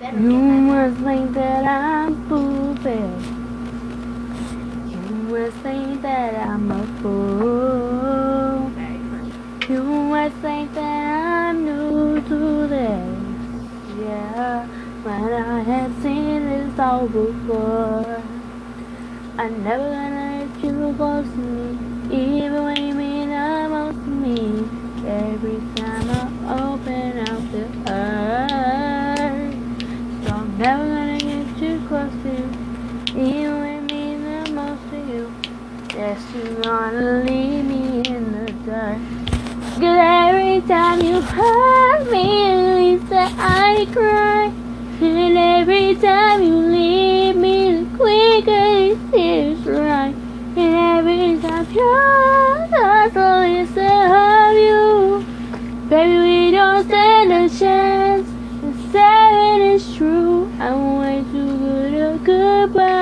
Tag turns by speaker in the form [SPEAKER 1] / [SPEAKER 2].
[SPEAKER 1] You must think that I'm foolish. You must think that I'm a fool. You must think that I'm new to this. Yeah, but I have seen this all before. I'm never gonna let you close to me, never gonna get too close to you, you mean the most to you. Yes, you're gonna leave me in the dark. Cause every time you hurt me, at least I cry. And every time you leave me, the quicker these tears dry. And every time you're the least of you. Baby, we don't stand a chance. The seven is true goodbye.